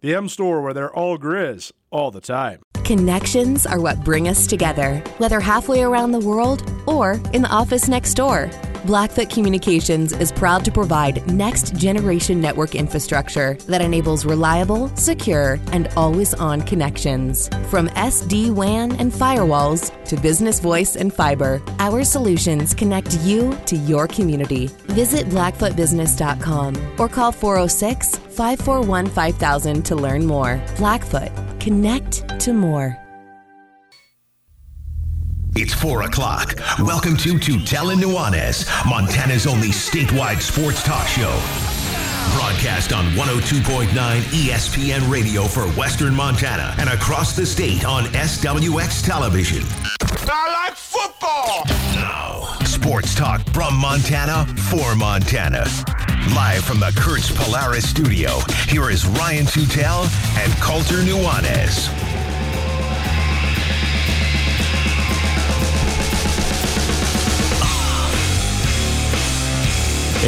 The M Store, where they're all Grizz all the time. Connections are what bring us together, whether halfway around the world or in the office next door. Blackfoot Communications is proud to provide next generation network infrastructure that enables reliable, secure, and always on connections. From SD WAN and firewalls to business voice and fiber, our solutions connect you to your community. Visit blackfootbusiness.com or call 406 541 5000 to learn more. Blackfoot, connect to more. It's 4 o'clock. Welcome to Tutela Nuanez, Montana's only statewide sports talk show. Broadcast on 102.9 ESPN radio for Western Montana and across the state on SWX television. I like football. Now, sports talk from Montana for Montana. Live from the Kurtz Polaris studio, here is Ryan Tutel and Colter Nuanez.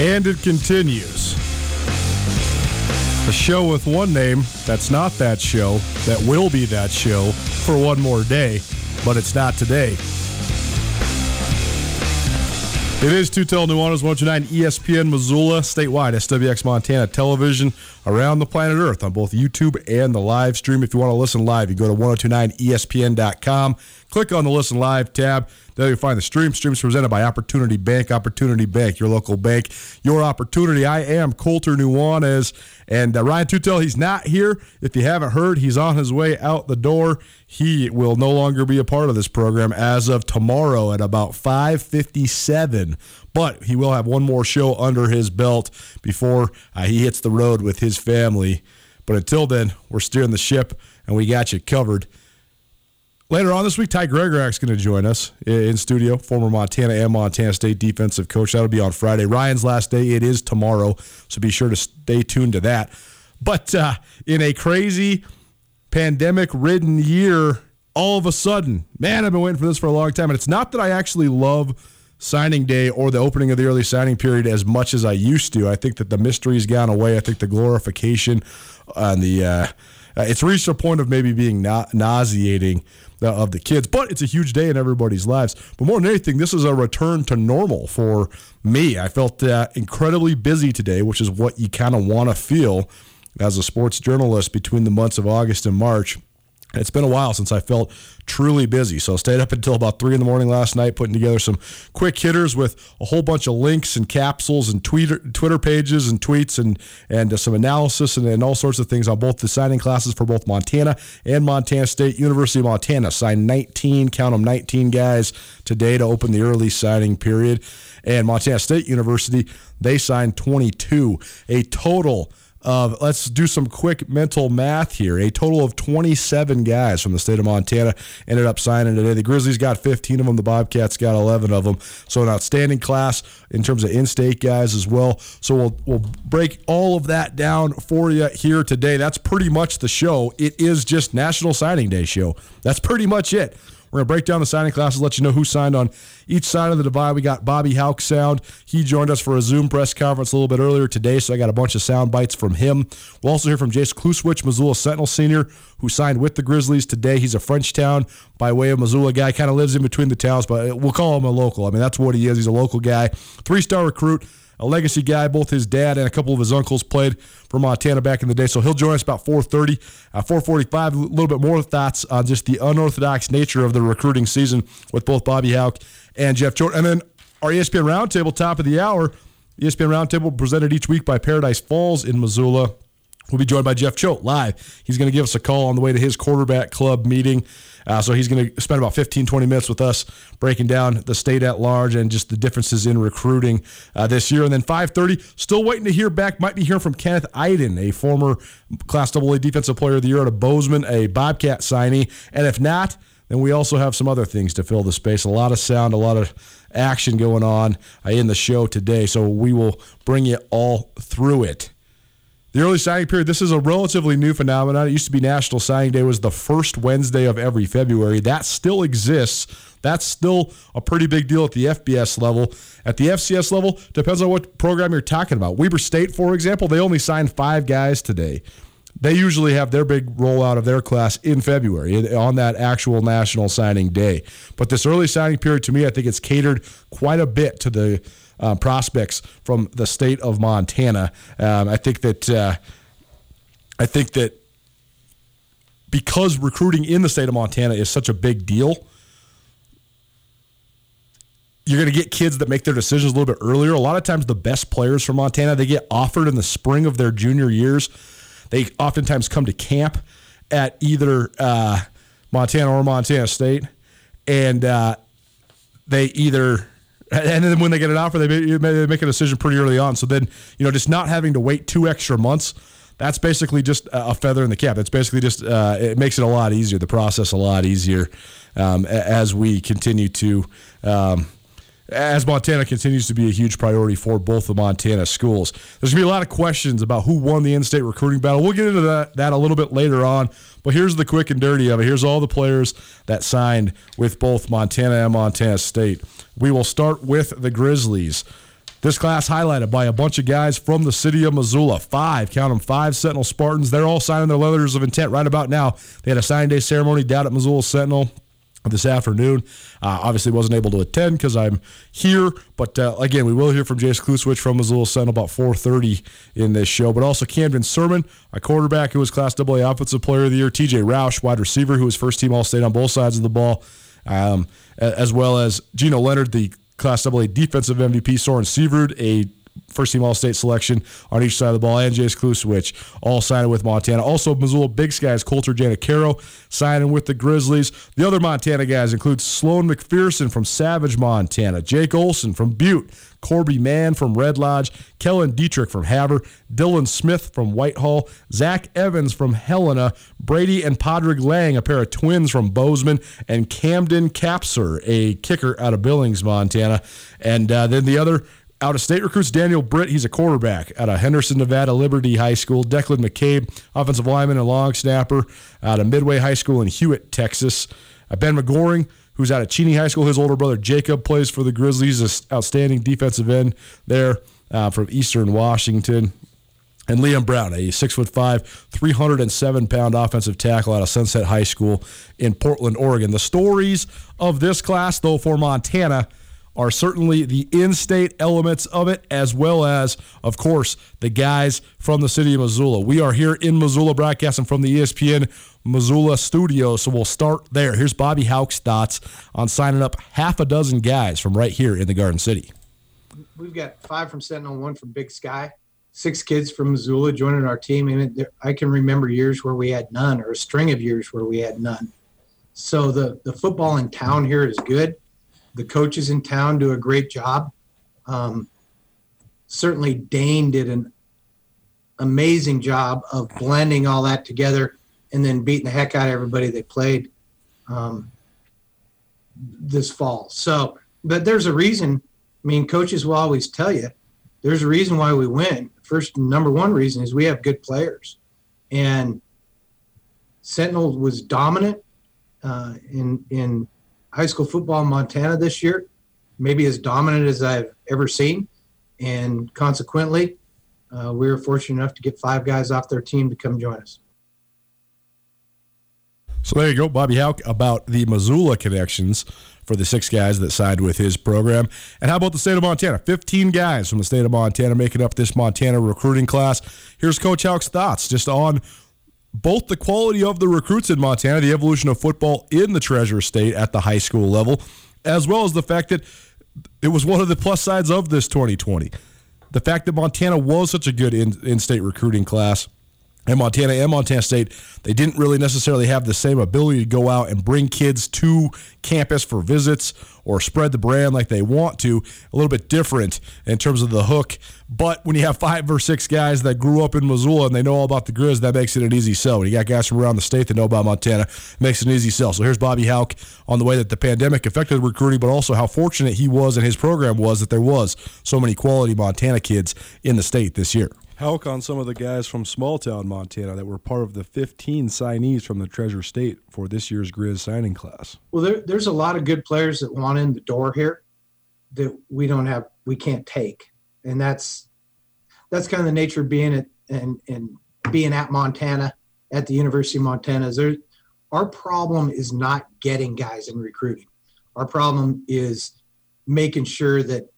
And it continues. A show with one name that's not that show, that will be that show for one more day, but it's not today. It is Tutel Nuanez 129 ESPN Missoula, statewide, SWX Montana television around the planet Earth on both YouTube and the live stream. If you want to listen live, you go to 1029ESPN.com, click on the Listen Live tab. There you'll find the stream. Streams presented by Opportunity Bank. Opportunity Bank, your local bank, your opportunity. I am Colter Nuanez, and uh, Ryan Tutel, he's not here. If you haven't heard, he's on his way out the door. He will no longer be a part of this program as of tomorrow at about 557 but he will have one more show under his belt before uh, he hits the road with his family. But until then, we're steering the ship and we got you covered. Later on this week, Ty Gregorak's going to join us in studio, former Montana and Montana State defensive coach. That'll be on Friday. Ryan's last day, it is tomorrow, so be sure to stay tuned to that. But uh, in a crazy pandemic ridden year, all of a sudden, man, I've been waiting for this for a long time. And it's not that I actually love signing day or the opening of the early signing period as much as I used to. I think that the mystery's gone away. I think the glorification and the uh, uh, it's reached a point of maybe being na- nauseating uh, of the kids, but it's a huge day in everybody's lives. But more than anything, this is a return to normal for me. I felt uh, incredibly busy today, which is what you kind of want to feel as a sports journalist between the months of August and March. It's been a while since I felt truly busy. So I stayed up until about three in the morning last night, putting together some quick hitters with a whole bunch of links and capsules and Twitter Twitter pages and tweets and and uh, some analysis and, and all sorts of things on both the signing classes for both Montana and Montana State. University of Montana signed 19, count them 19 guys today to open the early signing period. And Montana State University, they signed 22, a total of let's do some quick mental math here. A total of 27 guys from the state of Montana ended up signing today. The Grizzlies got 15 of them. The Bobcats got 11 of them. So an outstanding class in terms of in-state guys as well. So we'll we'll break all of that down for you here today. That's pretty much the show. It is just National Signing Day show. That's pretty much it. We're going to break down the signing classes, let you know who signed on each side of the divide. We got Bobby Hauck sound. He joined us for a Zoom press conference a little bit earlier today, so I got a bunch of sound bites from him. We'll also hear from Jace Kluswich, Missoula Sentinel senior, who signed with the Grizzlies today. He's a Frenchtown by way of Missoula guy, kind of lives in between the towns, but we'll call him a local. I mean, that's what he is. He's a local guy, three star recruit a legacy guy. Both his dad and a couple of his uncles played for Montana back in the day. So he'll join us about 4:30, uh, 4:45. A little bit more thoughts on just the unorthodox nature of the recruiting season with both Bobby Hauck and Jeff Jordan. And then our ESPN Roundtable, top of the hour. ESPN Roundtable presented each week by Paradise Falls in Missoula. We'll be joined by Jeff Choate live. He's going to give us a call on the way to his quarterback club meeting. Uh, so he's going to spend about 15, 20 minutes with us breaking down the state at large and just the differences in recruiting uh, this year. And then 5:30, still waiting to hear back. Might be hearing from Kenneth Iden, a former Class AA Defensive Player of the Year out a Bozeman, a Bobcat signee. And if not, then we also have some other things to fill the space. A lot of sound, a lot of action going on uh, in the show today. So we will bring you all through it. The early signing period, this is a relatively new phenomenon. It used to be National Signing Day was the first Wednesday of every February. That still exists. That's still a pretty big deal at the FBS level. At the FCS level, depends on what program you're talking about. Weber State, for example, they only signed five guys today. They usually have their big rollout of their class in February on that actual national signing day. But this early signing period, to me, I think it's catered quite a bit to the uh, prospects from the state of Montana. Um, I think that uh, I think that because recruiting in the state of Montana is such a big deal, you're going to get kids that make their decisions a little bit earlier. A lot of times, the best players from Montana they get offered in the spring of their junior years. They oftentimes come to camp at either uh, Montana or Montana State, and uh, they either and then when they get an offer, they make a decision pretty early on. So then, you know, just not having to wait two extra months, that's basically just a feather in the cap. That's basically just uh, it makes it a lot easier, the process a lot easier um, as we continue to. Um, as Montana continues to be a huge priority for both the Montana schools. There's going to be a lot of questions about who won the in state recruiting battle. We'll get into that, that a little bit later on, but here's the quick and dirty of it. Here's all the players that signed with both Montana and Montana State. We will start with the Grizzlies. This class highlighted by a bunch of guys from the city of Missoula. Five, count them, five Sentinel Spartans. They're all signing their letters of intent right about now. They had a signing day ceremony down at Missoula Sentinel this afternoon. Uh, obviously, wasn't able to attend because I'm here. But uh, again, we will hear from Jace Kluswich from Missoula Sentinel about 4:30 in this show. But also Camden Sermon, a quarterback who was Class AA Offensive Player of the Year. T.J. Roush, wide receiver, who was first team All State on both sides of the ball um, as well as Gino Leonard, the Class AA defensive MVP, Soren Seavrud, a first team All State selection on each side of the ball, and Jace Kluswich, all signing with Montana. Also, Missoula Big Skies, Colter Janicaro signing with the Grizzlies. The other Montana guys include Sloan McPherson from Savage, Montana, Jake Olson from Butte, Corby Mann from Red Lodge, Kellen Dietrich from Havre, Dylan Smith from Whitehall, Zach Evans from Helena, Brady and Podrick Lang, a pair of twins from Bozeman, and Camden Capser, a kicker out of Billings, Montana. And uh, then the other out of state recruits Daniel Britt, he's a quarterback out of Henderson, Nevada, Liberty High School. Declan McCabe, offensive lineman and long snapper out of Midway High School in Hewitt, Texas. Uh, ben McGoring, who's out of Cheney High School. His older brother Jacob plays for the Grizzlies, an outstanding defensive end there uh, from Eastern Washington. And Liam Brown, a six foot five, 307 pound offensive tackle out of Sunset High School in Portland, Oregon. The stories of this class, though, for Montana are certainly the in state elements of it, as well as, of course, the guys from the city of Missoula. We are here in Missoula broadcasting from the ESPN Missoula studio, so we'll start there. Here's Bobby Hauck's thoughts on signing up half a dozen guys from right here in the Garden City. We've got five from Sentinel, one from Big Sky, six kids from Missoula joining our team. And I can remember years where we had none, or a string of years where we had none. So the, the football in town here is good the coaches in town do a great job. Um, certainly, Dane did an amazing job of blending all that together and then beating the heck out of everybody they played um, this fall. So, but there's a reason. I mean, coaches will always tell you there's a reason why we win. First, number one reason is we have good players, and Sentinel was dominant uh, in in high school football in Montana this year, maybe as dominant as I've ever seen. And consequently, uh, we were fortunate enough to get five guys off their team to come join us. So there you go, Bobby Hauck about the Missoula connections for the six guys that signed with his program. And how about the state of Montana? 15 guys from the state of Montana making up this Montana recruiting class. Here's Coach Hauck's thoughts just on both the quality of the recruits in Montana, the evolution of football in the Treasure State at the high school level, as well as the fact that it was one of the plus sides of this 2020. The fact that Montana was such a good in state recruiting class and Montana and Montana State, they didn't really necessarily have the same ability to go out and bring kids to campus for visits or spread the brand like they want to. A little bit different in terms of the hook. But when you have five or six guys that grew up in Missoula and they know all about the Grizz, that makes it an easy sell. When you got guys from around the state that know about Montana, it makes it an easy sell. So here's Bobby Hauck on the way that the pandemic affected recruiting, but also how fortunate he was and his program was that there was so many quality Montana kids in the state this year. Hauck on some of the guys from small town Montana that were part of the 15 signees from the Treasure State for this year's Grizz signing class. Well, there, there's a lot of good players that want in the door here that we don't have, we can't take, and that's that's kind of the nature of being at and and being at Montana at the University of Montana. Is there, our problem is not getting guys in recruiting. Our problem is making sure that,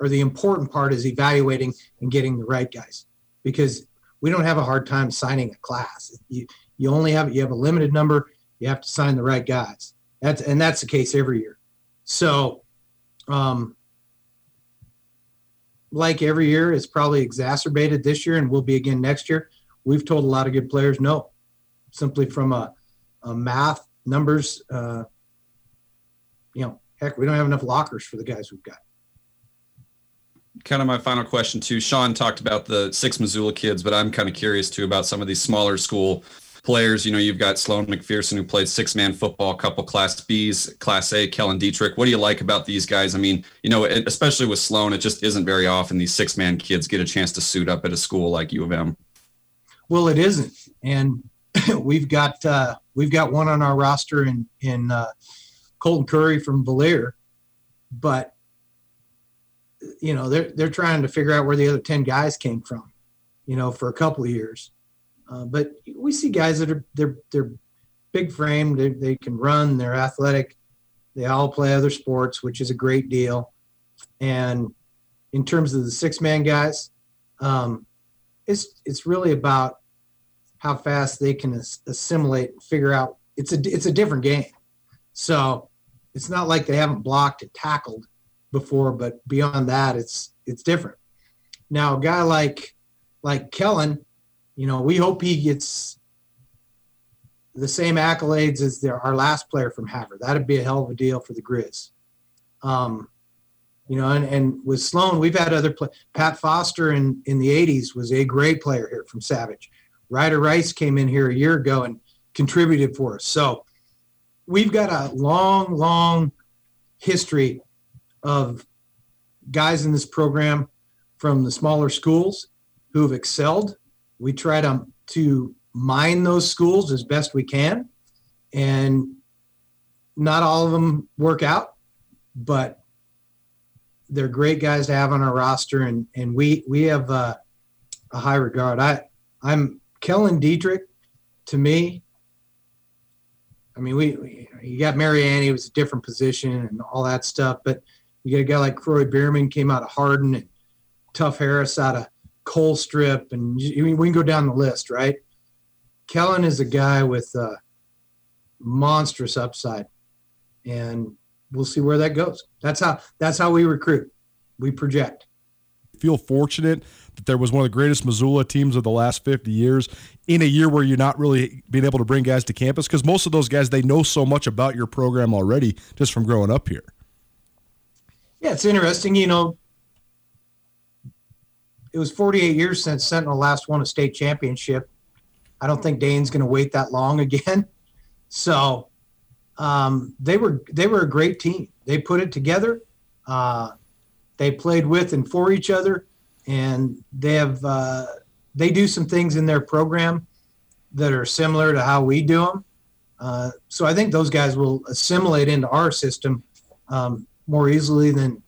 or the important part is evaluating and getting the right guys because we don't have a hard time signing a class. You you only have you have a limited number. You have to sign the right guys. That's and that's the case every year. So, um, like every year, it's probably exacerbated this year and will be again next year. We've told a lot of good players no, simply from a, a math numbers. Uh, you know, heck, we don't have enough lockers for the guys we've got kind of my final question too. Sean talked about the six Missoula kids, but I'm kind of curious too about some of these smaller school players. You know, you've got Sloan McPherson who played six man football, a couple class B's, class A, Kellen Dietrich. What do you like about these guys? I mean, you know, especially with Sloan, it just isn't very often these six man kids get a chance to suit up at a school like U of M. Well, it isn't. And we've got, uh, we've got one on our roster in, in, uh, Colton Curry from Valier, but you know they're they're trying to figure out where the other 10 guys came from you know for a couple of years. Uh, but we see guys that are they're they're big frame they, they can run they're athletic they all play other sports which is a great deal. And in terms of the six man guys um, it's it's really about how fast they can assimilate and figure out it's a it's a different game. So it's not like they haven't blocked and tackled before, but beyond that, it's it's different. Now, a guy like like Kellen, you know, we hope he gets the same accolades as their, our last player from Havre. That'd be a hell of a deal for the Grizz. Um, you know, and, and with Sloan, we've had other play. Pat Foster in in the '80s was a great player here from Savage. Ryder Rice came in here a year ago and contributed for us. So we've got a long, long history of guys in this program from the smaller schools who have excelled. We try to, to mine those schools as best we can. And not all of them work out, but they're great guys to have on our roster. And, and we, we have uh, a high regard. I, I'm Kellen Dietrich to me. I mean, we, we you got Marianne, he was a different position and all that stuff, but you get a guy like Kroy Biermann came out of Hardin and Tuff Harris out of Colstrip, and we can go down the list, right? Kellen is a guy with a monstrous upside, and we'll see where that goes. That's how that's how we recruit. We project. Feel fortunate that there was one of the greatest Missoula teams of the last 50 years in a year where you're not really being able to bring guys to campus because most of those guys they know so much about your program already just from growing up here. Yeah, it's interesting. You know, it was 48 years since Sentinel last won a state championship. I don't think Dane's going to wait that long again. So um, they were they were a great team. They put it together. Uh, they played with and for each other, and they have uh, they do some things in their program that are similar to how we do them. Uh, so I think those guys will assimilate into our system um, more easily than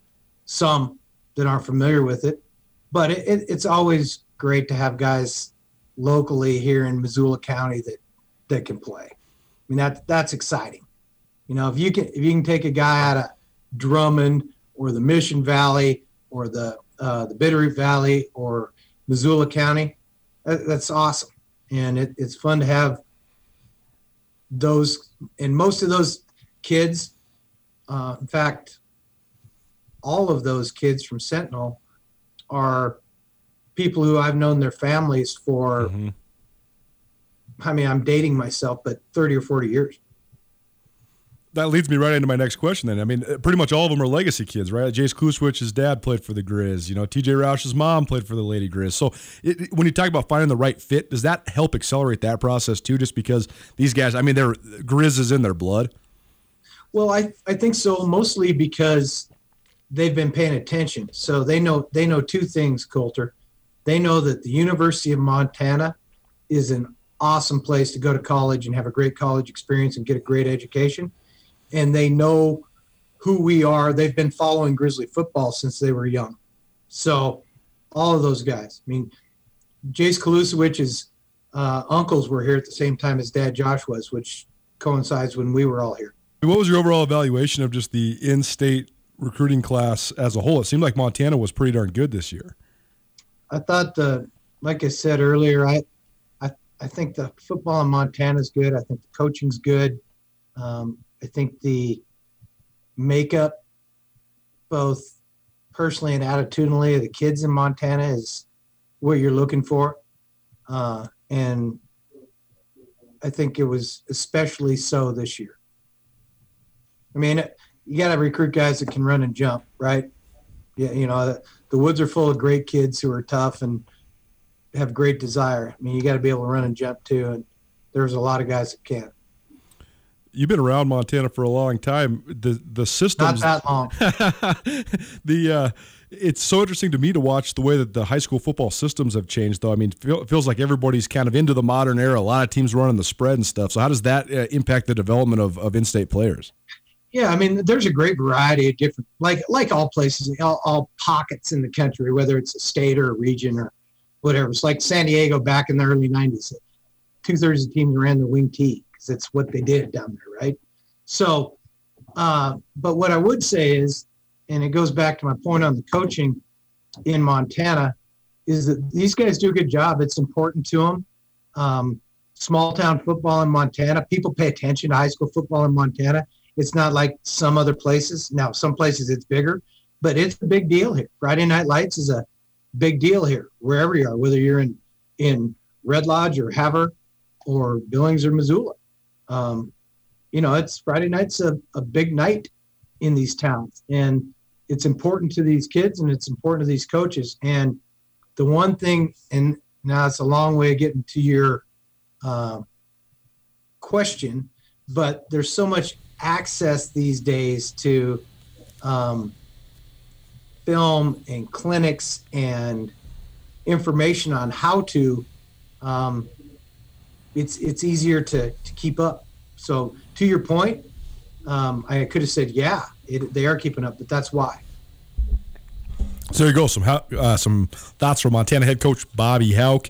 some that aren't familiar with it. But it, it, it's always great to have guys locally here in Missoula County that that can play. I mean that that's exciting. You know, if you can if you can take a guy out of Drummond or the Mission Valley or the uh, the Bitterroot Valley or Missoula County, that, that's awesome, and it, it's fun to have those. And most of those kids, uh, in fact, all of those kids from Sentinel are people who I've known their families for. Mm-hmm. I mean, I'm dating myself, but 30 or 40 years that leads me right into my next question. Then I mean, uh, pretty much all of them are legacy kids, right? Jace Klusewicz's dad played for the Grizz. You know, T.J. Roush's mom played for the Lady Grizz. So it, when you talk about finding the right fit, does that help accelerate that process too? Just because these guys, I mean, they're Grizz is in their blood. Well, I I think so. Mostly because they've been paying attention, so they know they know two things, Colter. They know that the University of Montana is an awesome place to go to college and have a great college experience and get a great education and they know who we are. They've been following Grizzly football since they were young. So all of those guys. I mean, Jace Kalusewicz's uh, uncles were here at the same time as Dad Josh was, which coincides when we were all here. What was your overall evaluation of just the in-state recruiting class as a whole? It seemed like Montana was pretty darn good this year. I thought the, like I said earlier, I, I, I think the football in Montana is good. I think the coaching's good. Um, I think the makeup, both personally and attitudinally, of the kids in Montana is what you're looking for. Uh, and I think it was especially so this year. I mean, you got to recruit guys that can run and jump, right? Yeah, you know, the, the woods are full of great kids who are tough and have great desire. I mean, you got to be able to run and jump too, and there's a lot of guys that can't you've been around Montana for a long time. The the systems not that long. the uh, it's so interesting to me to watch the way that the high school football systems have changed. Though I mean, it feels like everybody's kind of into the modern era. A lot of teams running the spread and stuff. So how does that uh, impact the development of, of in-state players? Yeah, I mean, there's a great variety of different, like like all places, all, all pockets in the country, whether it's a state or a region or whatever. It's like San Diego back in the early '90s. Two thirds of the teams ran the wing T because it's what they did down there, right? So, uh, but what I would say is, and it goes back to my point on the coaching in Montana, is that these guys do a good job. It's important to them. Um, small town football in Montana, people pay attention to high school football in Montana. It's not like some other places. Now, some places it's bigger, but it's a big deal here. Friday Night Lights is a big deal here, wherever you are, whether you're in in Red Lodge or Havre or Billings or Missoula um, you know, it's Friday night's a, a big night in these towns, and it's important to these kids and it's important to these coaches. And the one thing, and now it's a long way of getting to your uh, question, but there's so much access these days to um, film and clinics and information on how to um, it's it's easier to to keep up. So to your point, um, I could have said, yeah, it, they are keeping up, but that's why. So there you go. Some uh, some thoughts from Montana head coach Bobby Hauck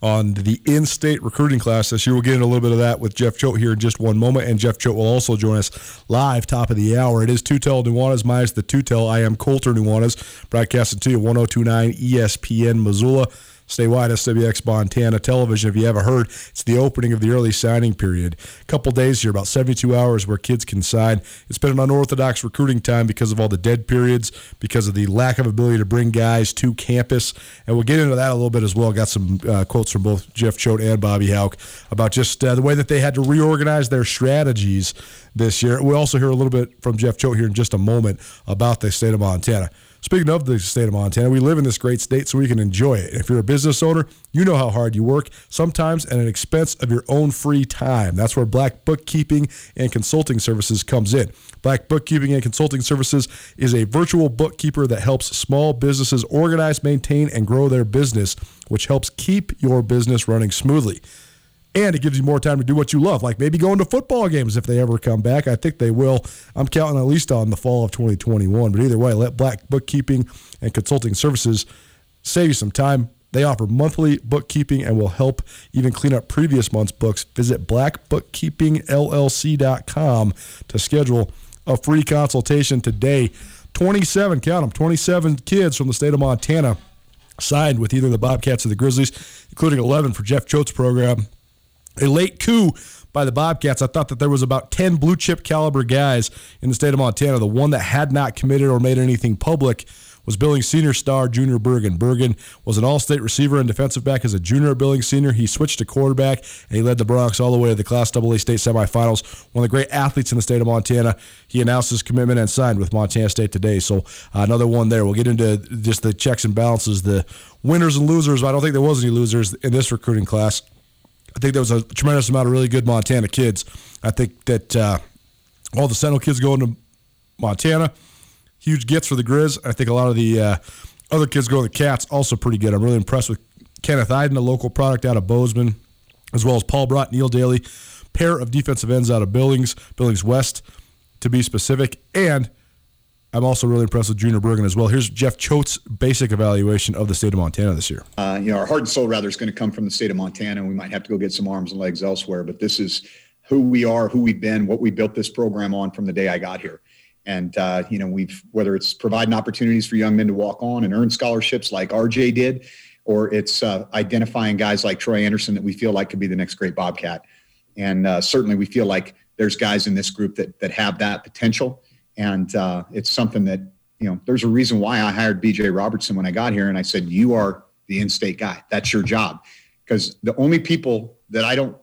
on the in-state recruiting class this year. We'll get into a little bit of that with Jeff Choate here in just one moment, and Jeff Choate will also join us live top of the hour. It is Tutel Nuanez minus the Tutel. I am Colter Nuanez, broadcasting to you 1029 ESPN Missoula statewide SWX Montana television. If you haven't heard, it's the opening of the early signing period. A couple days here, about 72 hours where kids can sign. It's been an unorthodox recruiting time because of all the dead periods, because of the lack of ability to bring guys to campus. And we'll get into that a little bit as well. Got some uh, quotes from both Jeff Choate and Bobby Hauck about just uh, the way that they had to reorganize their strategies this year. We'll also hear a little bit from Jeff Choate here in just a moment about the state of Montana. Speaking of the state of Montana, we live in this great state so we can enjoy it. If you're a business owner, you know how hard you work, sometimes at an expense of your own free time. That's where Black Bookkeeping and Consulting Services comes in. Black Bookkeeping and Consulting Services is a virtual bookkeeper that helps small businesses organize, maintain, and grow their business, which helps keep your business running smoothly. And it gives you more time to do what you love, like maybe going to football games if they ever come back. I think they will. I'm counting at least on the fall of 2021. But either way, let Black Bookkeeping and Consulting Services save you some time. They offer monthly bookkeeping and will help even clean up previous month's books. Visit blackbookkeepingllc.com to schedule a free consultation today. 27, count them, 27 kids from the state of Montana signed with either the Bobcats or the Grizzlies, including 11 for Jeff Choate's program a late coup by the Bobcats. I thought that there was about 10 blue chip caliber guys in the state of Montana. The one that had not committed or made anything public was Billings senior star Junior Bergen. Bergen was an all-state receiver and defensive back as a junior at Billings senior. He switched to quarterback and he led the Broncs all the way to the Class AA state semifinals. One of the great athletes in the state of Montana. He announced his commitment and signed with Montana State today. So uh, another one there. We'll get into just the checks and balances, the winners and losers. I don't think there was any losers in this recruiting class. I think there was a tremendous amount of really good Montana kids. I think that uh, all the Sentinel kids going to Montana, huge gets for the Grizz. I think a lot of the uh, other kids going to the Cats also pretty good. I'm really impressed with Kenneth Iden, a local product out of Bozeman, as well as Paul Brott, Neil Daly, pair of defensive ends out of Billings, Billings West, to be specific, and I'm also really impressed with Junior Bergen as well. Here's Jeff Choate's basic evaluation of the state of Montana this year. Uh, you know, our heart and soul rather is going to come from the state of Montana. We might have to go get some arms and legs elsewhere, but this is who we are, who we've been, what we built this program on from the day I got here. And uh, you know, we've whether it's providing opportunities for young men to walk on and earn scholarships like RJ did, or it's uh, identifying guys like Troy Anderson that we feel like could be the next great Bobcat. And uh, certainly, we feel like there's guys in this group that that have that potential and uh, it's something that, you know, there's a reason why I hired BJ Robertson when I got here. And I said, you are the in state guy. That's your job. Because the only people that I don't,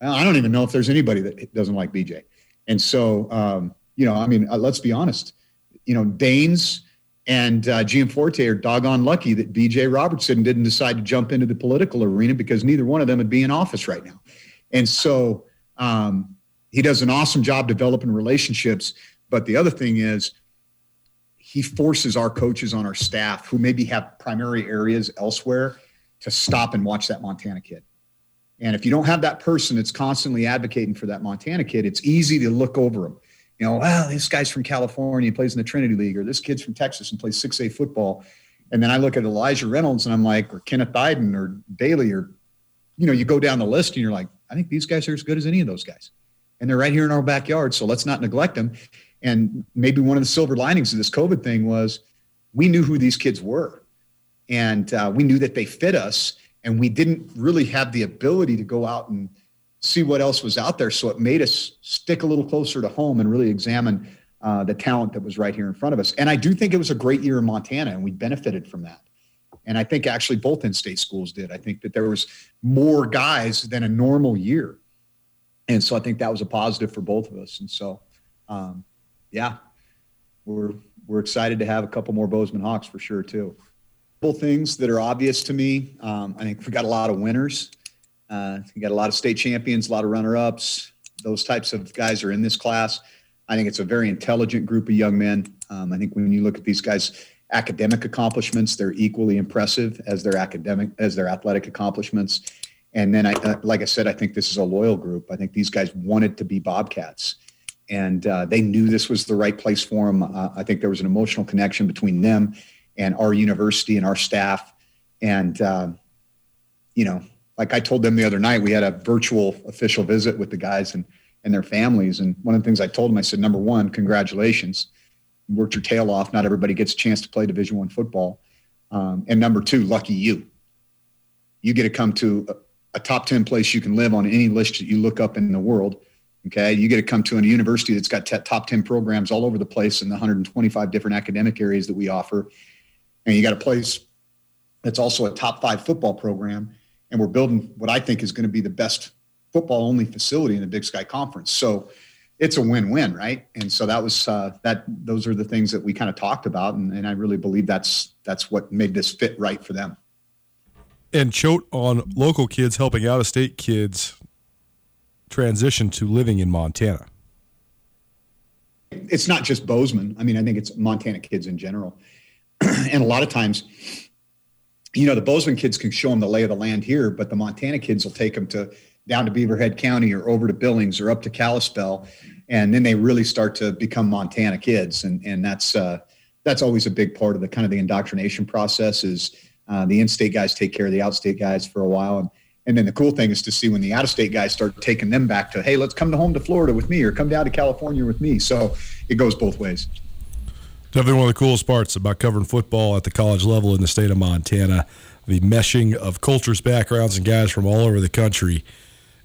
I don't even know if there's anybody that doesn't like BJ. And so, um, you know, I mean, uh, let's be honest, you know, Daines and uh, Gianforte are doggone lucky that BJ Robertson didn't decide to jump into the political arena because neither one of them would be in office right now. And so um, he does an awesome job developing relationships but the other thing is, he forces our coaches on our staff who maybe have primary areas elsewhere to stop and watch that Montana kid. And if you don't have that person that's constantly advocating for that Montana kid, it's easy to look over him. You know, well, this guy's from California he plays in the Trinity League, or this kid's from Texas and plays 6A football. And then I look at Elijah Reynolds and I'm like, or Kenneth Iden or Bailey, or, you know, you go down the list and you're like, I think these guys are as good as any of those guys. And they're right here in our backyard. So let's not neglect them. And maybe one of the silver linings of this COVID thing was we knew who these kids were. And uh, we knew that they fit us. And we didn't really have the ability to go out and see what else was out there. So it made us stick a little closer to home and really examine uh, the talent that was right here in front of us. And I do think it was a great year in Montana, and we benefited from that. And I think actually both in-state schools did. I think that there was more guys than a normal year, and so I think that was a positive for both of us. And so, um, yeah, we're we're excited to have a couple more Bozeman Hawks for sure too. Couple things that are obvious to me. Um, I think we got a lot of winners. Uh, we got a lot of state champions, a lot of runner-ups. Those types of guys are in this class. I think it's a very intelligent group of young men. Um, I think when you look at these guys' academic accomplishments, they're equally impressive as their academic as their athletic accomplishments. And then, I, uh, like I said, I think this is a loyal group. I think these guys wanted to be Bobcats and uh, they knew this was the right place for them. Uh, I think there was an emotional connection between them and our university and our staff. And, uh, you know, like I told them the other night, we had a virtual official visit with the guys and, and their families. And one of the things I told them, I said, number one, congratulations. You worked your tail off. Not everybody gets a chance to play Division One football. Um, and number two, lucky you. You get to come to a, a top 10 place you can live on any list that you look up in the world Okay, you get to come to a university that's got t- top 10 programs all over the place in the 125 different academic areas that we offer. And you got a place that's also a top five football program. And we're building what I think is going to be the best football only facility in the Big Sky Conference. So it's a win-win, right? And so that was uh, that. Those are the things that we kind of talked about, and, and I really believe that's that's what made this fit right for them. And Choate on local kids helping out of state kids transition to living in Montana? It's not just Bozeman. I mean, I think it's Montana kids in general. and a lot of times, you know, the Bozeman kids can show them the lay of the land here, but the Montana kids will take them to down to Beaverhead County or over to Billings or up to Kalispell, and then they really start to become Montana kids, and and that's uh, that's always a big part of the kind of the indoctrination process. Is uh, the in-state guys take care of the out-state guys for a while, and and then the cool thing is to see when the out-of-state guys start taking them back to, hey, let's come to home to Florida with me, or come down to California with me. So it goes both ways. Definitely one of the coolest parts about covering football at the college level in the state of Montana the meshing of cultures, backgrounds, and guys from all over the country.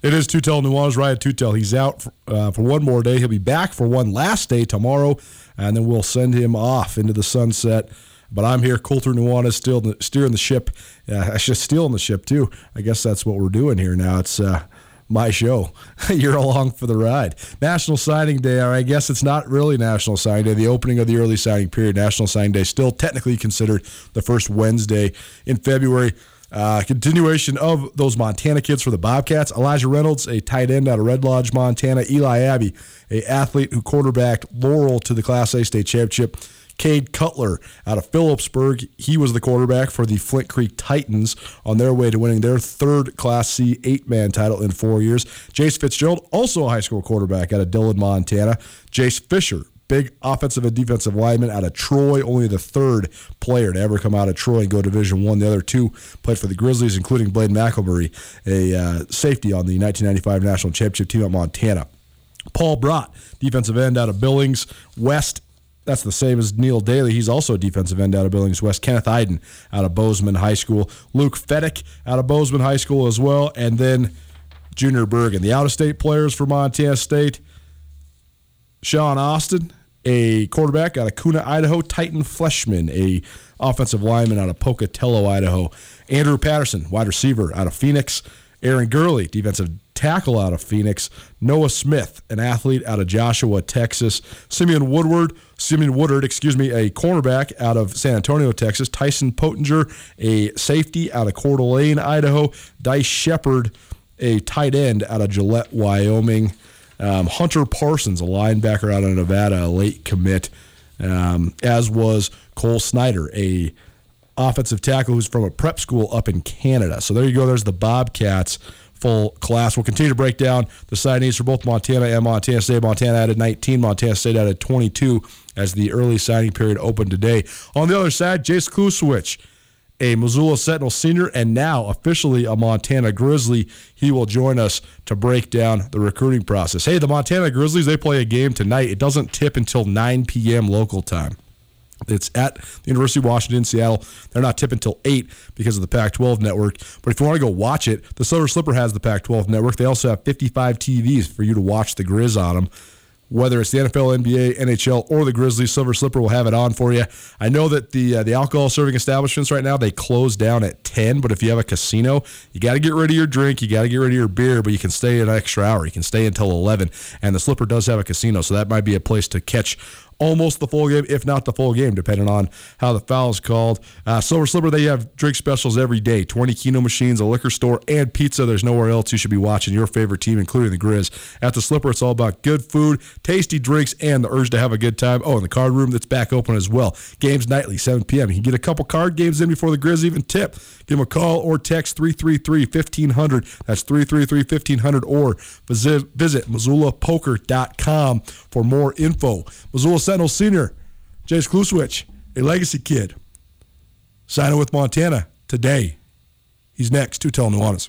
It is Tutel Nuanez, Ryan Tutel. He's out for, uh, for one more day. He'll be back for one last day tomorrow, and then we'll send him off into the sunset. But I'm here, Colter Nuanez, still steering the ship. Uh, I should stealing the ship too. I guess that's what we're doing here now. It's uh, my show. You're along for the ride. National Signing Day, I guess it's not really National Signing Day, the opening of the early signing period. National Signing Day still technically considered the first Wednesday in February. Uh, continuation of those Montana kids for the Bobcats. Elijah Reynolds, a tight end out of Red Lodge, Montana. Eli Abbey, a athlete who quarterbacked Laurel to the Class A state championship. Cade Cutler out of Philipsburg. He was the quarterback for the Flint Creek Titans on their way to winning their third Class C eight man title in four years. Jace Fitzgerald, also a high school quarterback out of Dillon, Montana. Jace Fisher, big offensive and defensive lineman out of Troy, only the third player to ever come out of Troy and go Division One. The other two played for the Grizzlies, including Blaine McElmurry, a uh, safety on the 1995 national championship team at Montana. Paul Brott, defensive end out of Billings West that's the same as Neil Daly. He's also a defensive end out of Billings West. Kenneth Iden out of Bozeman High School. Luke Fedek out of Bozeman High School as well. And then Junior Bergen. The out of state players for Montana State Sean Austin, a quarterback out of Kuna, Idaho. Titan Fleshman, a offensive lineman out of Pocatello, Idaho. Andrew Patterson, wide receiver out of Phoenix. Aaron Gurley, defensive tackle out of Phoenix. Noah Smith, an athlete out of Joshua, Texas. Simeon Woodward, Simeon Woodard, excuse me, a cornerback out of San Antonio, Texas. Tyson Pottinger, a safety out of Coeur d'Alene, Idaho. Dice Shepard, a tight end out of Gillette, Wyoming. Um, Hunter Parsons, a linebacker out of Nevada, a late commit, um, as was Cole Snyder, a offensive tackle who's from a prep school up in Canada. So there you go. There's the Bobcats full class. We'll continue to break down the signees for both Montana and Montana State. Montana added 19, Montana State added 22 as the early signing period opened today. On the other side, Jace Kluswich, a Missoula Sentinel senior and now officially a Montana Grizzly. He will join us to break down the recruiting process. Hey, the Montana Grizzlies, they play a game tonight. It doesn't tip until 9 p.m. local time. It's at the University of Washington, Seattle. They're not tipping until 8 because of the Pac 12 network. But if you want to go watch it, the Silver Slipper has the Pac 12 network. They also have 55 TVs for you to watch the Grizz on them. Whether it's the NFL, NBA, NHL, or the Grizzlies, Silver Slipper will have it on for you. I know that the uh, the alcohol serving establishments right now they close down at ten, but if you have a casino, you got to get rid of your drink, you got to get rid of your beer, but you can stay an extra hour. You can stay until eleven, and the Slipper does have a casino, so that might be a place to catch almost the full game, if not the full game, depending on how the foul is called. Uh, Silver Slipper, they have drink specials every day 20 Keno machines, a liquor store, and pizza. There's nowhere else you should be watching your favorite team, including the Grizz. At the Slipper, it's all about good food, tasty drinks, and the urge to have a good time. Oh, and the card room that's back open as well. Games nightly, 7 p.m. You can get a couple card games in before the Grizz even tip. Give them a call or text 333 1500. That's 333 1500 or visit, visit MissoulaPoker.com for more info. Missoula Sentinel Senior, Jace Kluswich, a legacy kid, signing with Montana today. He's next to Tell Nuanez.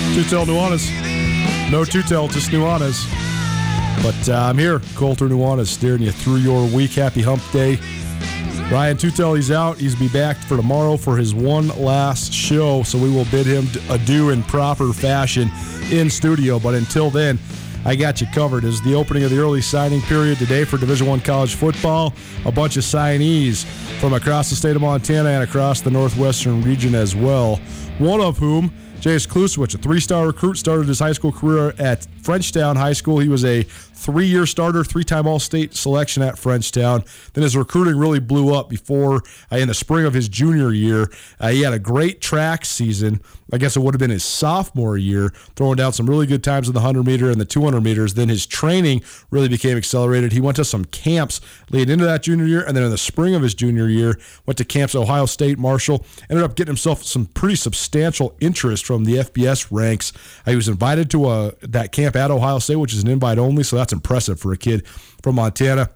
yo. Tutel Nuanez. No Tutel, just Nuanez. But uh, I'm here, Colter Nuanez, steering you through your week. Happy hump day. Ryan Tutel, he's out. He's be back for tomorrow for his one last show, so we will bid him adieu in proper fashion in studio. But until then, I got you covered. Is the opening of the early signing period today for Division One college football. A bunch of signees from across the state of Montana and across the northwestern region as well. One of whom Jace Kluswich, a three-star recruit, started his high school career at Frenchtown High School. He was a three-year starter, three-time All-State selection at Frenchtown. Then his recruiting really blew up before uh, in the spring of his junior year. Uh, he had a great track season. I guess it would have been his sophomore year, throwing down some really good times in the 100 meter and the 200 meters. Then his training really became accelerated. He went to some camps leading into that junior year, and then in the spring of his junior year, went to camps Ohio State, Marshall. Ended up getting himself some pretty substantial interest from the FBS ranks. Uh, he was invited to a that camp at Ohio State, which is an invite only, so that's impressive for a kid from Montana.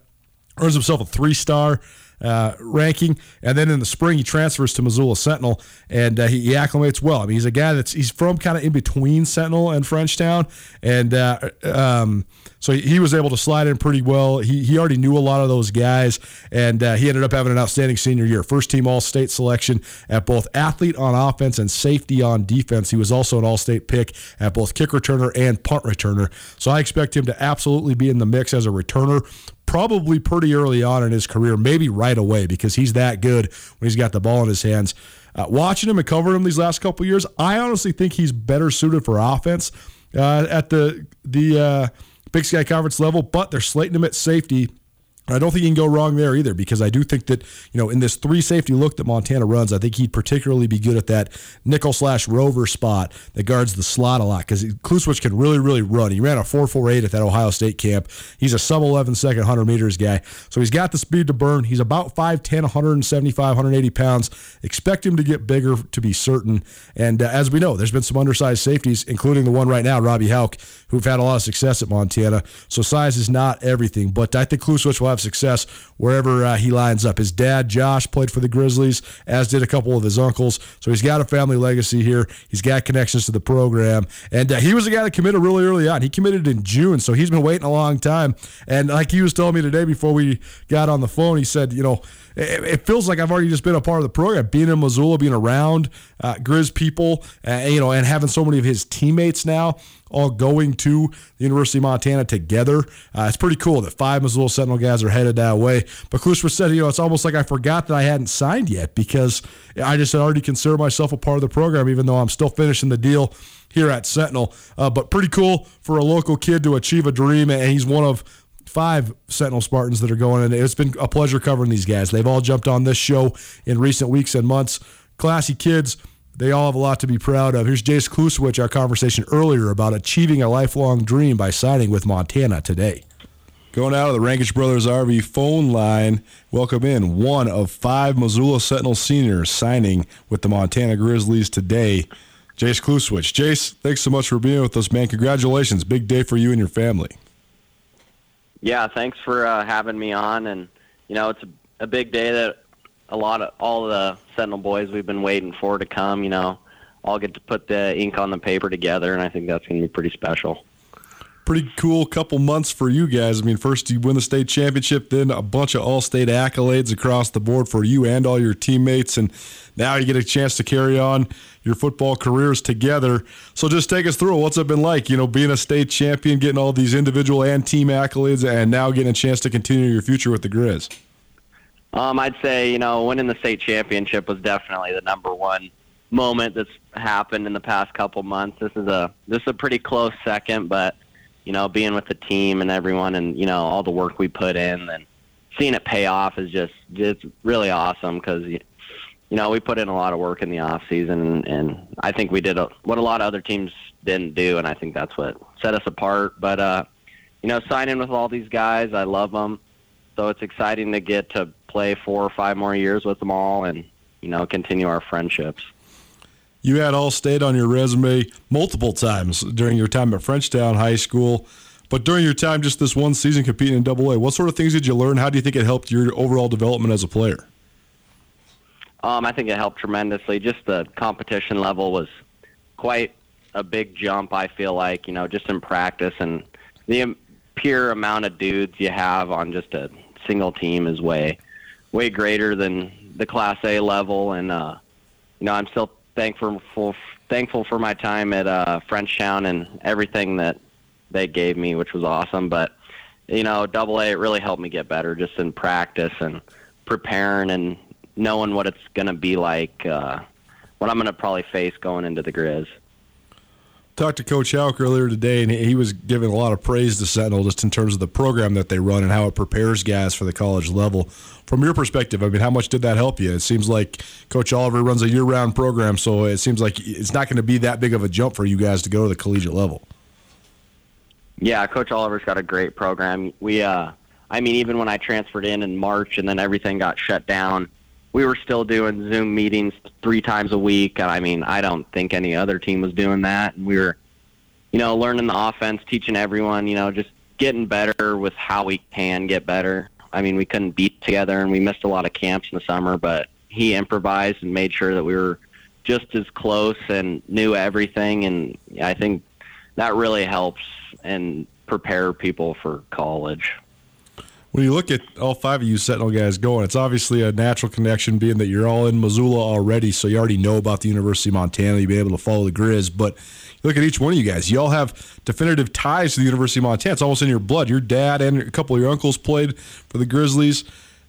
Earns himself a three star uh, ranking, and then in the spring he transfers to Missoula Sentinel, and uh, he, he, acclimates well. I mean, he's a guy that's he's from kind of in between Sentinel and Frenchtown, and uh, um, so he was able to slide in pretty well. He, he already knew a lot of those guys, and uh, he ended up having an outstanding senior year. First team All State selection at both athlete on offense and safety on defense. He was also an All State pick at both kick returner and punt returner. So I expect him to absolutely be in the mix as a returner probably pretty early on in his career, maybe right away, because he's that good when he's got the ball in his hands. Uh, watching him and covering him these last couple years, I honestly think he's better suited for offense uh, at the the uh, Big Sky Conference level, but they're slating him at safety I don't think you can go wrong there either because I do think that, you know, in this three safety look that Montana runs, I think he'd particularly be good at that nickel slash rover spot that guards the slot a lot because Kluswich can really, really run. He ran a 4.48 at that Ohio State camp. He's a sub 11 second 100 meters guy. So he's got the speed to burn. He's about 5'10, 175, 180 pounds. Expect him to get bigger to be certain. And uh, as we know, there's been some undersized safeties, including the one right now, Robby Hauck, who've had a lot of success at Montana. So size is not everything, but I think Kluswich will have success wherever uh, he lines up. His dad, Josh, played for the Grizzlies, as did a couple of his uncles. So he's got a family legacy here. He's got connections to the program. And uh, he was a guy that committed really early on. He committed in June, so he's been waiting a long time. And like he was telling me today before we got on the phone, he said, you know, it, it feels like I've already just been a part of the program, being in Missoula, being around uh, Grizz people, uh, you know, and having so many of his teammates now all going to the University of Montana together. Uh, it's pretty cool that five Missoula Sentinel guys are headed that way. But Kluswich said, you know, it's almost like I forgot that I hadn't signed yet because I just had already considered myself a part of the program, even though I'm still finishing the deal here at Sentinel. Uh, but pretty cool for a local kid to achieve a dream, and he's one of five Sentinel Spartans that are going in. It's been a pleasure covering these guys. They've all jumped on this show in recent weeks and months. Classy kids they all have a lot to be proud of. Here's Jace Kluswich, our conversation earlier about achieving a lifelong dream by signing with Montana today. Going out of the Rankage Brothers RV phone line, welcome in one of five Missoula Sentinel seniors signing with the Montana Grizzlies today. Jace Kluswich. Jace, thanks so much for being with us, man. Congratulations. Big day for you and your family. Yeah, thanks for uh, having me on. And, you know, it's a, a big day that a lot of all the Sentinel boys we've been waiting for to come. You know, all get to put the ink on the paper together, and I think that's going to be pretty special. pretty cool couple months for you guys. I mean, first you win the state championship, then a bunch of all state accolades across the board for you and all your teammates. And now you get a chance to carry on your football careers together. So just take us through What's it been like, you know, being a state champion, getting all these individual and team accolades, and now getting a chance to continue your future with the Grizz? Um, I'd say, you know, winning the state championship was definitely the number one moment that's happened in the past couple months. This is a this is a pretty close second, but you know, being with the team and everyone, and you know, all the work we put in, and seeing it pay off is just just really awesome because you know we put in a lot of work in the off season, and, and I think we did a, what a lot of other teams didn't do, and I think that's what set us apart. But uh, you know, signing with all these guys, I love them, so it's exciting to get to play four or five more years with them all, and you know, continue our friendships. You had All State on your resume multiple times during your time at Frenchtown High School. But during your time, just this one season competing in Double A, what sort of things did you learn? How do you think it helped your overall development as a player? Um, I think it helped tremendously. Just the competition level was quite a big jump. I feel like you know, just in practice and the pure amount of dudes you have on just a single team is way, way greater than the Class A level. And uh, you know, I'm still thankful for, thankful for my time at uh, Frenchtown and everything that they gave me, which was awesome. But you know, Double A it really helped me get better just in practice and preparing and knowing what it's to be like, uh, what I'm to probably face going into the Grizz talked to Coach Hauck earlier today, and he was giving a lot of praise to Sentinel just in terms of the program that they run and how it prepares guys for the college level. From your perspective, I mean, how much did that help you? It seems like Coach Oliver runs a year-round program, so it seems like it's not going to be that big of a jump for you guys to go to the collegiate level. Yeah, Coach Oliver's got a great program. We, uh, I mean, even when I transferred in in March and then everything got shut down, we were still doing Zoom meetings three times a week. And I mean, I don't think any other team was doing that. And we were, you know, learning the offense, teaching everyone, you know, just getting better with how we can get better. I mean, we couldn't beat together and we missed a lot of camps in the summer, but he improvised and made sure that we were just as close and knew everything. And I think that really helps and prepare people for college when you look at all five of you Sentinel guys going, it's obviously a natural connection being that you're all in Missoula already, so you already know about the University of Montana. You'll be able to follow the Grizz. But look at each one of you guys. You all have definitive ties to the University of Montana. It's almost in your blood. Your dad and a couple of your uncles played for the Grizzlies.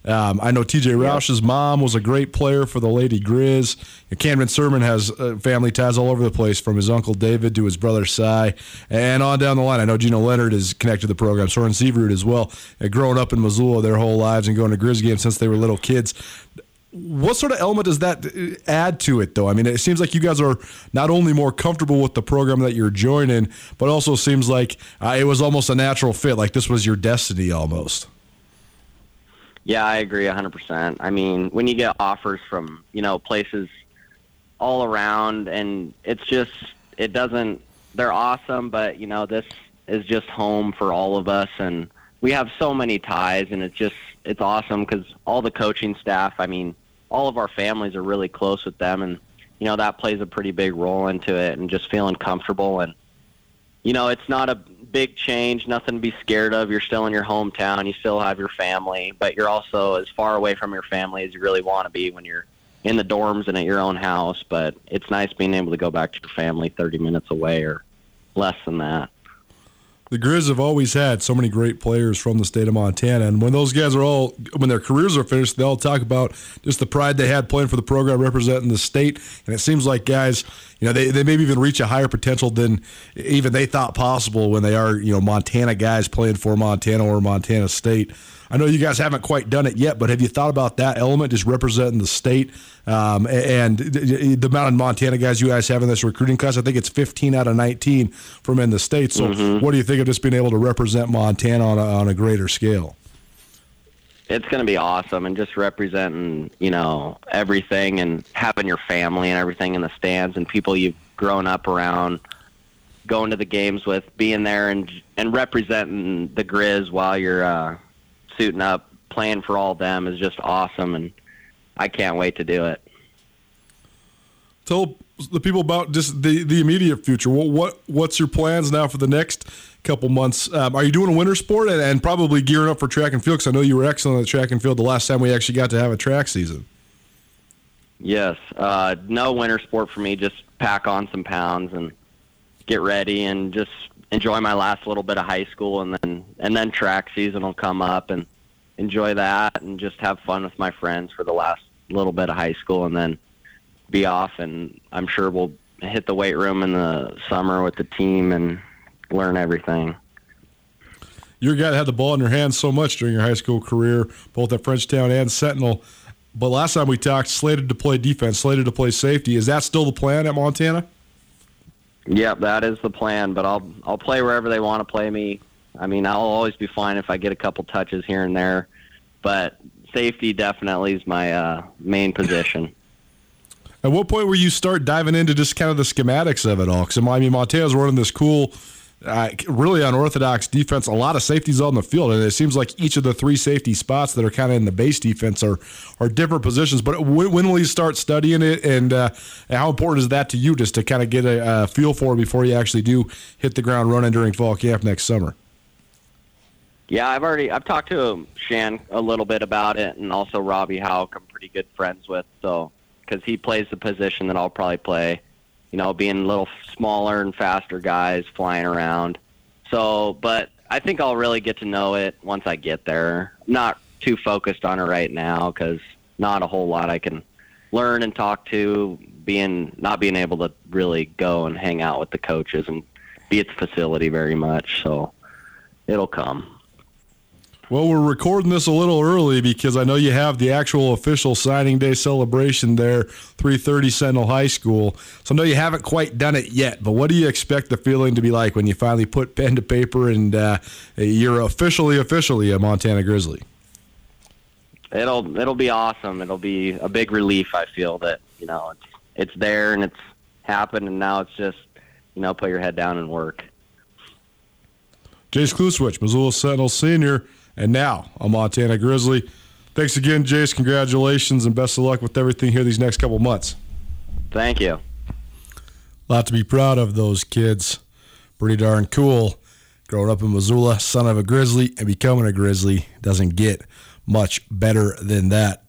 Um, I know TJ Roush's mom was a great player for the Lady Grizz. Cameron Sermon has uh, family ties all over the place, from his uncle David to his brother Cy, and on down the line. I know Gino Leonard is connected to the program. Soren Seaverud as well. Uh, growing up in Missoula their whole lives and going to Grizz games since they were little kids. What sort of element does that uh, add to it, though? I mean, it seems like you guys are not only more comfortable with the program that you're joining, but also seems like uh, it was almost a natural fit. Like this was your destiny almost. Yeah, I agree 100%. I mean, when you get offers from, you know, places all around and it's just it doesn't they're awesome, but you know, this is just home for all of us and we have so many ties and it's just it's awesome cuz all the coaching staff, I mean, all of our families are really close with them and you know, that plays a pretty big role into it and just feeling comfortable and you know, it's not a big change, nothing to be scared of. You're still in your hometown, you still have your family, but you're also as far away from your family as you really want to be when you're in the dorms and at your own house. But it's nice being able to go back to your family 30 minutes away or less than that the Grizz have always had so many great players from the state of Montana, and when those guys are all when their careers are finished, they all talk about just the pride they had playing for the program, representing the state. And it seems like guys, you know, they, they maybe even reach a higher potential than even they thought possible when they are, you know, Montana guys playing for Montana or Montana State. I know you guys haven't quite done it yet, but have you thought about that element, just representing the state um, and the amount of Montana guys you guys have in this recruiting class? I think it's 15 out of 19 from in the state. So, mm-hmm. what do you think of just being able to represent Montana on a, on a greater scale? It's going to be awesome, and just representing, you know, everything, and having your family and everything in the stands, and people you've grown up around going to the games with, being there and and representing the Grizz while you're uh, suiting up, playing for all them is just awesome, and I can't wait to do it. Tell the people about just the, the immediate future. What, what what's your plans now for the next couple months? Um, are you doing a winter sport and, and probably gearing up for track and field? Because I know you were excellent at track and field the last time we actually got to have a track season. Yes. Uh, no winter sport for me. Just pack on some pounds and get ready and just enjoy my last little bit of high school and then and then track season will come up and enjoy that and just have fun with my friends for the last little bit of high school and then be off and I'm sure we'll hit the weight room in the summer with the team and learn everything. You're guy had the ball in your hands so much during your high school career, both at Frenchtown and Sentinel. But last time we talked, slated to play defense, slated to play safety. Is that still the plan at Montana? Yep, that is the plan. But I'll I'll play wherever they want to play me. I mean, I'll always be fine if I get a couple touches here and there. But safety definitely is my uh, main position. At what point were you start diving into just kind of the schematics of it all? Because I mean, Montana's running this cool, uh, really unorthodox defense. A lot of safeties on the field, and it seems like each of the three safety spots that are kind of in the base defense are are different positions. But when, when will you start studying it, and, uh, how important is that to you, just to kind of get a, a feel for it before you actually do hit the ground running during fall camp next summer? Yeah, I've already I've talked to Shann a little bit about it, and also Robby Hauck. I'm pretty good friends with, so because he plays the position that I'll probably play. You know, being little smaller and faster guys flying around. So, but I think I'll really get to know it once I get there. Not too focused on it right now because not a whole lot I can learn and talk to. Being not being able to really go and hang out with the coaches and be at the facility very much. So it'll come. Well, we're recording this a little early because I know you have the actual official signing day celebration there, 3:30 Sentinel High School. So I know you haven't quite done it yet, but what do you expect the feeling to be like when you finally put pen to paper and uh, you're officially officially a Montana Grizzly? It'll it'll be awesome. It'll be a big relief. I feel that you know it's it's there and it's happened, and now it's just you know put your head down and work. Jace Kluswich, Missoula Sentinel senior and now a Montana Grizzly. Thanks again, Jace. Congratulations and best of luck with everything here these next couple months. Thank you. A lot to be proud of those kids. Pretty darn cool. Growing up in Missoula, son of a Grizzly, and becoming a Grizzly doesn't get much better than that.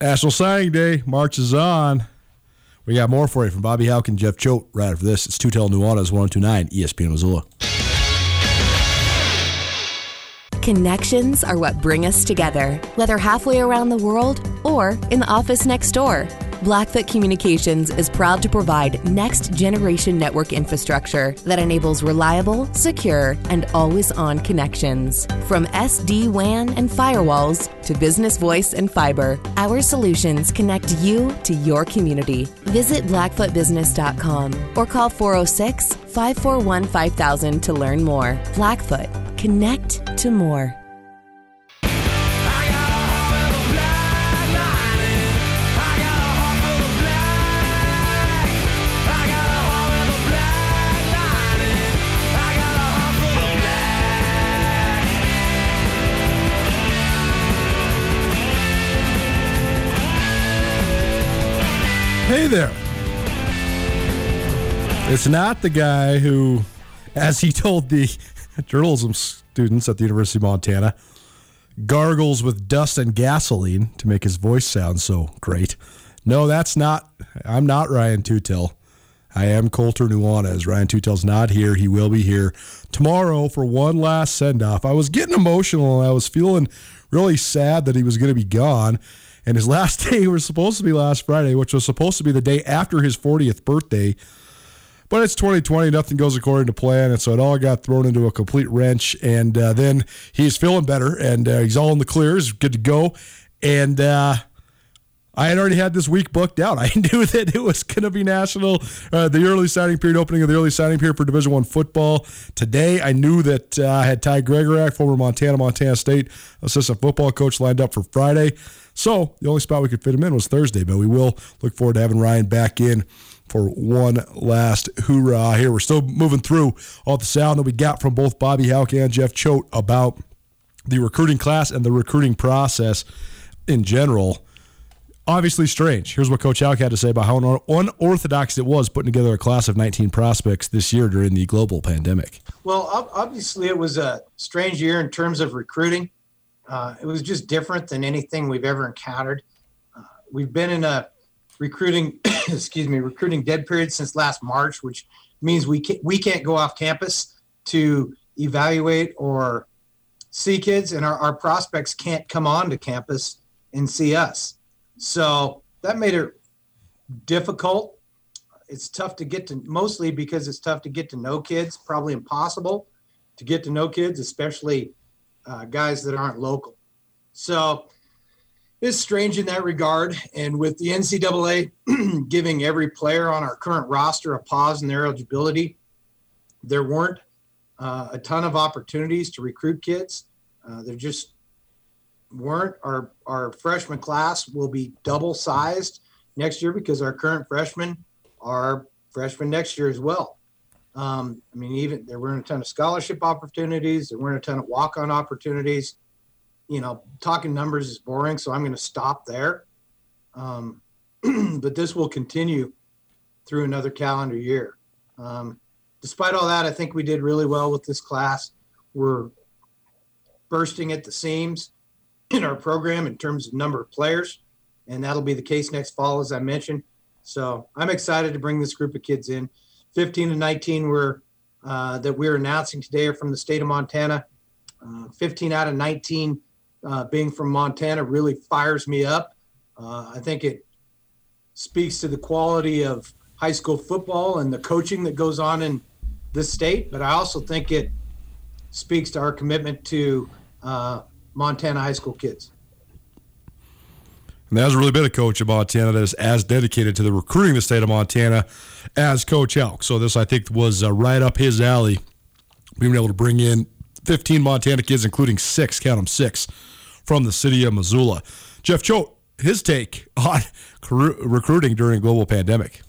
National Signing Day marches on. We got more for you from Bobby Hauck and Jeff Choate right after this. It's Tutel Nuanez 1029 ESPN Missoula. Connections are what bring us together, whether halfway around the world or in the office next door. Blackfoot Communications is proud to provide next generation network infrastructure that enables reliable, secure, and always on connections. From SD WAN and firewalls to business voice and fiber, our solutions connect you to your community. Visit blackfootbusiness.com or call 406 541 5000 to learn more. Blackfoot, connect to more. Hey there. It's not the guy who, as he told the journalism students at the University of Montana, gargles with dust and gasoline to make his voice sound so great. No, that's not. I'm not Ryan Tutel. I am Colter Nuanez. Ryan Tutel's not here. He will be here tomorrow for one last send off. I was getting emotional and I was feeling really sad that he was going to be gone. And his last day was supposed to be last Friday, which was supposed to be the day after his 40th birthday. But it's 2020, nothing goes according to plan, and so it all got thrown into a complete wrench. And uh, then he's feeling better, and uh, he's all in the clear, good to go. And uh, I had already had this week booked out. I knew that it was going to be national, uh, the early signing period, opening of the early signing period for Division One football today. I knew that uh, I had Ty Gregorak, former Montana, Montana State assistant football coach, lined up for Friday. So the only spot we could fit him in was Thursday, but we will look forward to having Ryan back in for one last hoorah here. We're still moving through all the sound that we got from both Bobby Hauck and Jeff Choate about the recruiting class and the recruiting process in general. obviously strange. Here's what Coach Hauck had to say about how unorthodox it was putting together a class of 19 prospects this year during the global pandemic. Well, obviously, it was a strange year in terms of recruiting. Uh, it was just different than anything we've ever encountered. Uh, we've been in a recruiting, excuse me, recruiting dead period since last March, which means we can't, we can't go off campus to evaluate or see kids, and our, our prospects can't come on to campus and see us. So that made it difficult. It's tough to get to, mostly because it's tough to get to know kids, probably impossible to get to know kids, especially uh, guys that aren't local. So it's strange in that regard. And with the NCAA giving every player on our current roster a pause in their eligibility, there weren't uh, a ton of opportunities to recruit kids. Uh, there just weren't. Our our freshman class will be double sized next year because our current freshmen are freshmen next year as well. Um, I mean, even there weren't a ton of scholarship opportunities. There weren't a ton of walk on opportunities. You know, talking numbers is boring, so I'm going to stop there. Um, but this will continue through another calendar year. Um, despite all that, I think we did really well with this class. We're bursting at the seams in our program in terms of number of players, and that'll be the case next fall, as I mentioned. So I'm excited to bring this group of kids in. 15 and 19 were uh, that we're announcing today are from the state of Montana. Uh, 15 out of 19 uh, being from Montana really fires me up. Uh, I think it speaks to the quality of high school football and the coaching that goes on in this state, but I also think it speaks to our commitment to uh, Montana high school kids. And there's really been a coach of Montana that is as dedicated to the recruiting the state of Montana as Coach Hauck. So this, I think, was uh, right up his alley. Being able to bring in 15 Montana kids, including six, count them six, from the city of Missoula. Jeff Choate, his take on recruiting during global pandemic.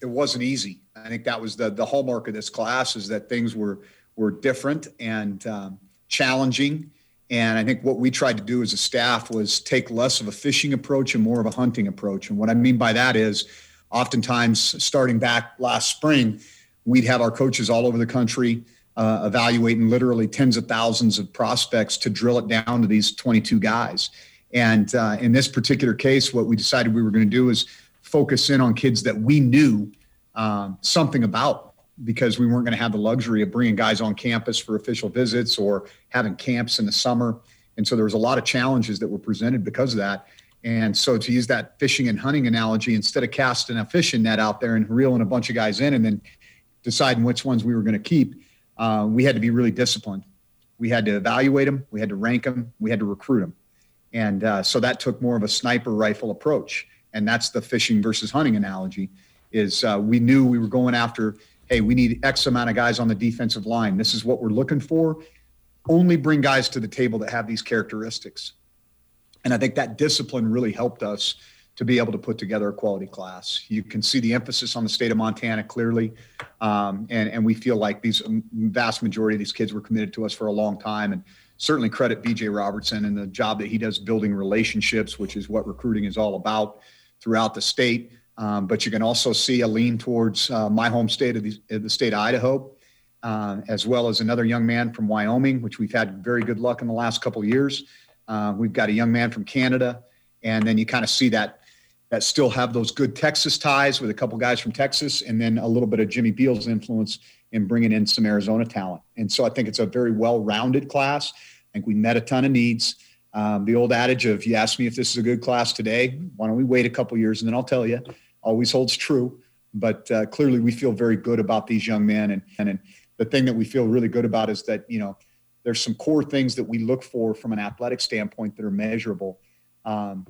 It wasn't easy. I think that was the the hallmark of this class is that things were were different and um, challenging. And I think what we tried to do as a staff was take less of a fishing approach and more of a hunting approach. And what I mean by that is, oftentimes starting back last spring, we'd have our coaches all over the country uh, evaluating literally tens of thousands of prospects to drill it down to these 22 guys. And uh, in this particular case, what we decided we were going to do is focus in on kids that we knew um, something about because we weren't going to have the luxury of bringing guys on campus for official visits or having camps in the summer. And so there was a lot of challenges that were presented because of that. And so to use that fishing and hunting analogy, instead of casting a fishing net out there and reeling a bunch of guys in and then deciding which ones we were going to keep, uh, we had to be really disciplined. We had to evaluate them, we had to rank them, we had to recruit them. And uh, so that took more of a sniper rifle approach. And that's the fishing versus hunting analogy is uh, we knew we were going after, hey, we need X amount of guys on the defensive line. This is what we're looking for. Only bring guys to the table that have these characteristics. And I think that discipline really helped us to be able to put together a quality class. You can see the emphasis on the state of Montana clearly. Um, and, and we feel like these vast majority of these kids were committed to us for a long time. And certainly credit BJ Robertson and the job that he does building relationships, which is what recruiting is all about throughout the state. Um, but you can also see a lean towards uh, my home state of the, the state of Idaho, uh, as well as another young man from Wyoming, which we've had very good luck in the last couple of years. Uh, we've got a young man from Canada, and then you kind of see that that still have those good Texas ties with a couple guys from Texas, and then a little bit of Jimmy Beals influence in bringing in some Arizona talent. And so I think it's a very well-rounded class. I think we met a ton of needs. Um, the old adage of "you ask me if this is a good class today, why don't we wait a couple years and then I'll tell you." always holds true. But uh, clearly, we feel very good about these young men. And, and the thing that we feel really good about is that, you know, there's some core things that we look for from an athletic standpoint that are measurable. Um,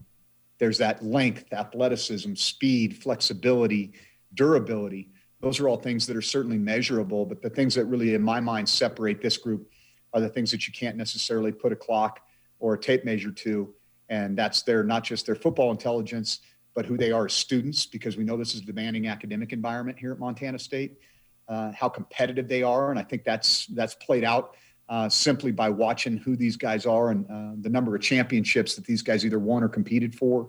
there's that length, athleticism, speed, flexibility, durability. Those are all things that are certainly measurable. But the things that really, in my mind, separate this group are the things that you can't necessarily put a clock or a tape measure to. And that's their not just their football intelligence, but who they are as students, because we know this is a demanding academic environment here at Montana State, uh, how competitive they are. And I think that's, that's played out uh, simply by watching who these guys are and uh, the number of championships that these guys either won or competed for.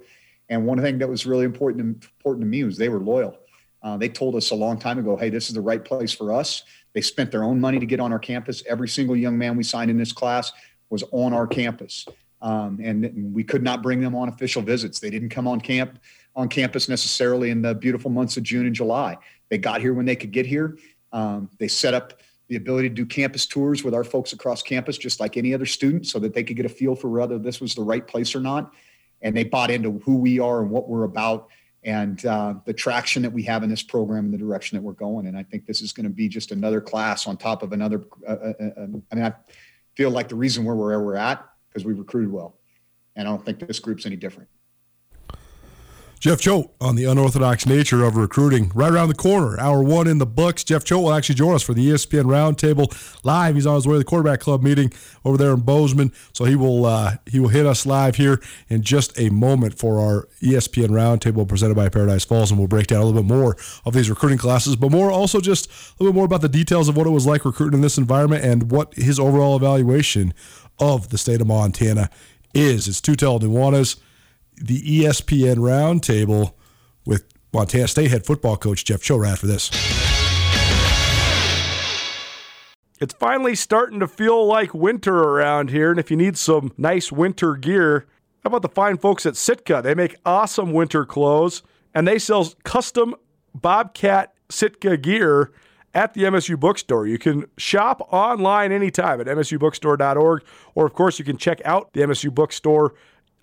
And one thing that was really important important to me was they were loyal. Uh, they told us a long time ago, hey, this is the right place for us. They spent their own money to get on our campus. Every single young man we signed in this class was on our campus. Um, and we could not bring them on official visits. They didn't come on camp on campus necessarily in the beautiful months of June and July. They got here when they could get here. Um, they set up the ability to do campus tours with our folks across campus, just like any other student, so that they could get a feel for whether this was the right place or not. And they bought into who we are and what we're about and uh, the traction that we have in this program and the direction that we're going. And I think this is going to be just another class on top of another. Uh, uh, uh, I mean, I feel like the reason we're where we're at because we recruited well. And I don't think this group's any different. Jeff Choate on the unorthodox nature of recruiting. Right around the corner, hour one in the books. Jeff Choate will actually join us for the ESPN Roundtable live. He's on his way to the quarterback club meeting over there in Bozeman, so he will uh, he will hit us live here in just a moment for our ESPN Roundtable presented by Paradise Falls, and we'll break down a little bit more of these recruiting classes, but more also just a little bit more about the details of what it was like recruiting in this environment and what his overall evaluation of the state of Montana is. It's Tutel Nuanez the ESPN Roundtable with Montana State head football coach Jeff Choate for this. It's finally starting to feel like winter around here, and if you need some nice winter gear, how about the fine folks at Sitka? They make awesome winter clothes, and they sell custom Bobcat Sitka gear at the MSU Bookstore. You can shop online anytime at msubookstore.org, or of course, you can check out the MSU Bookstore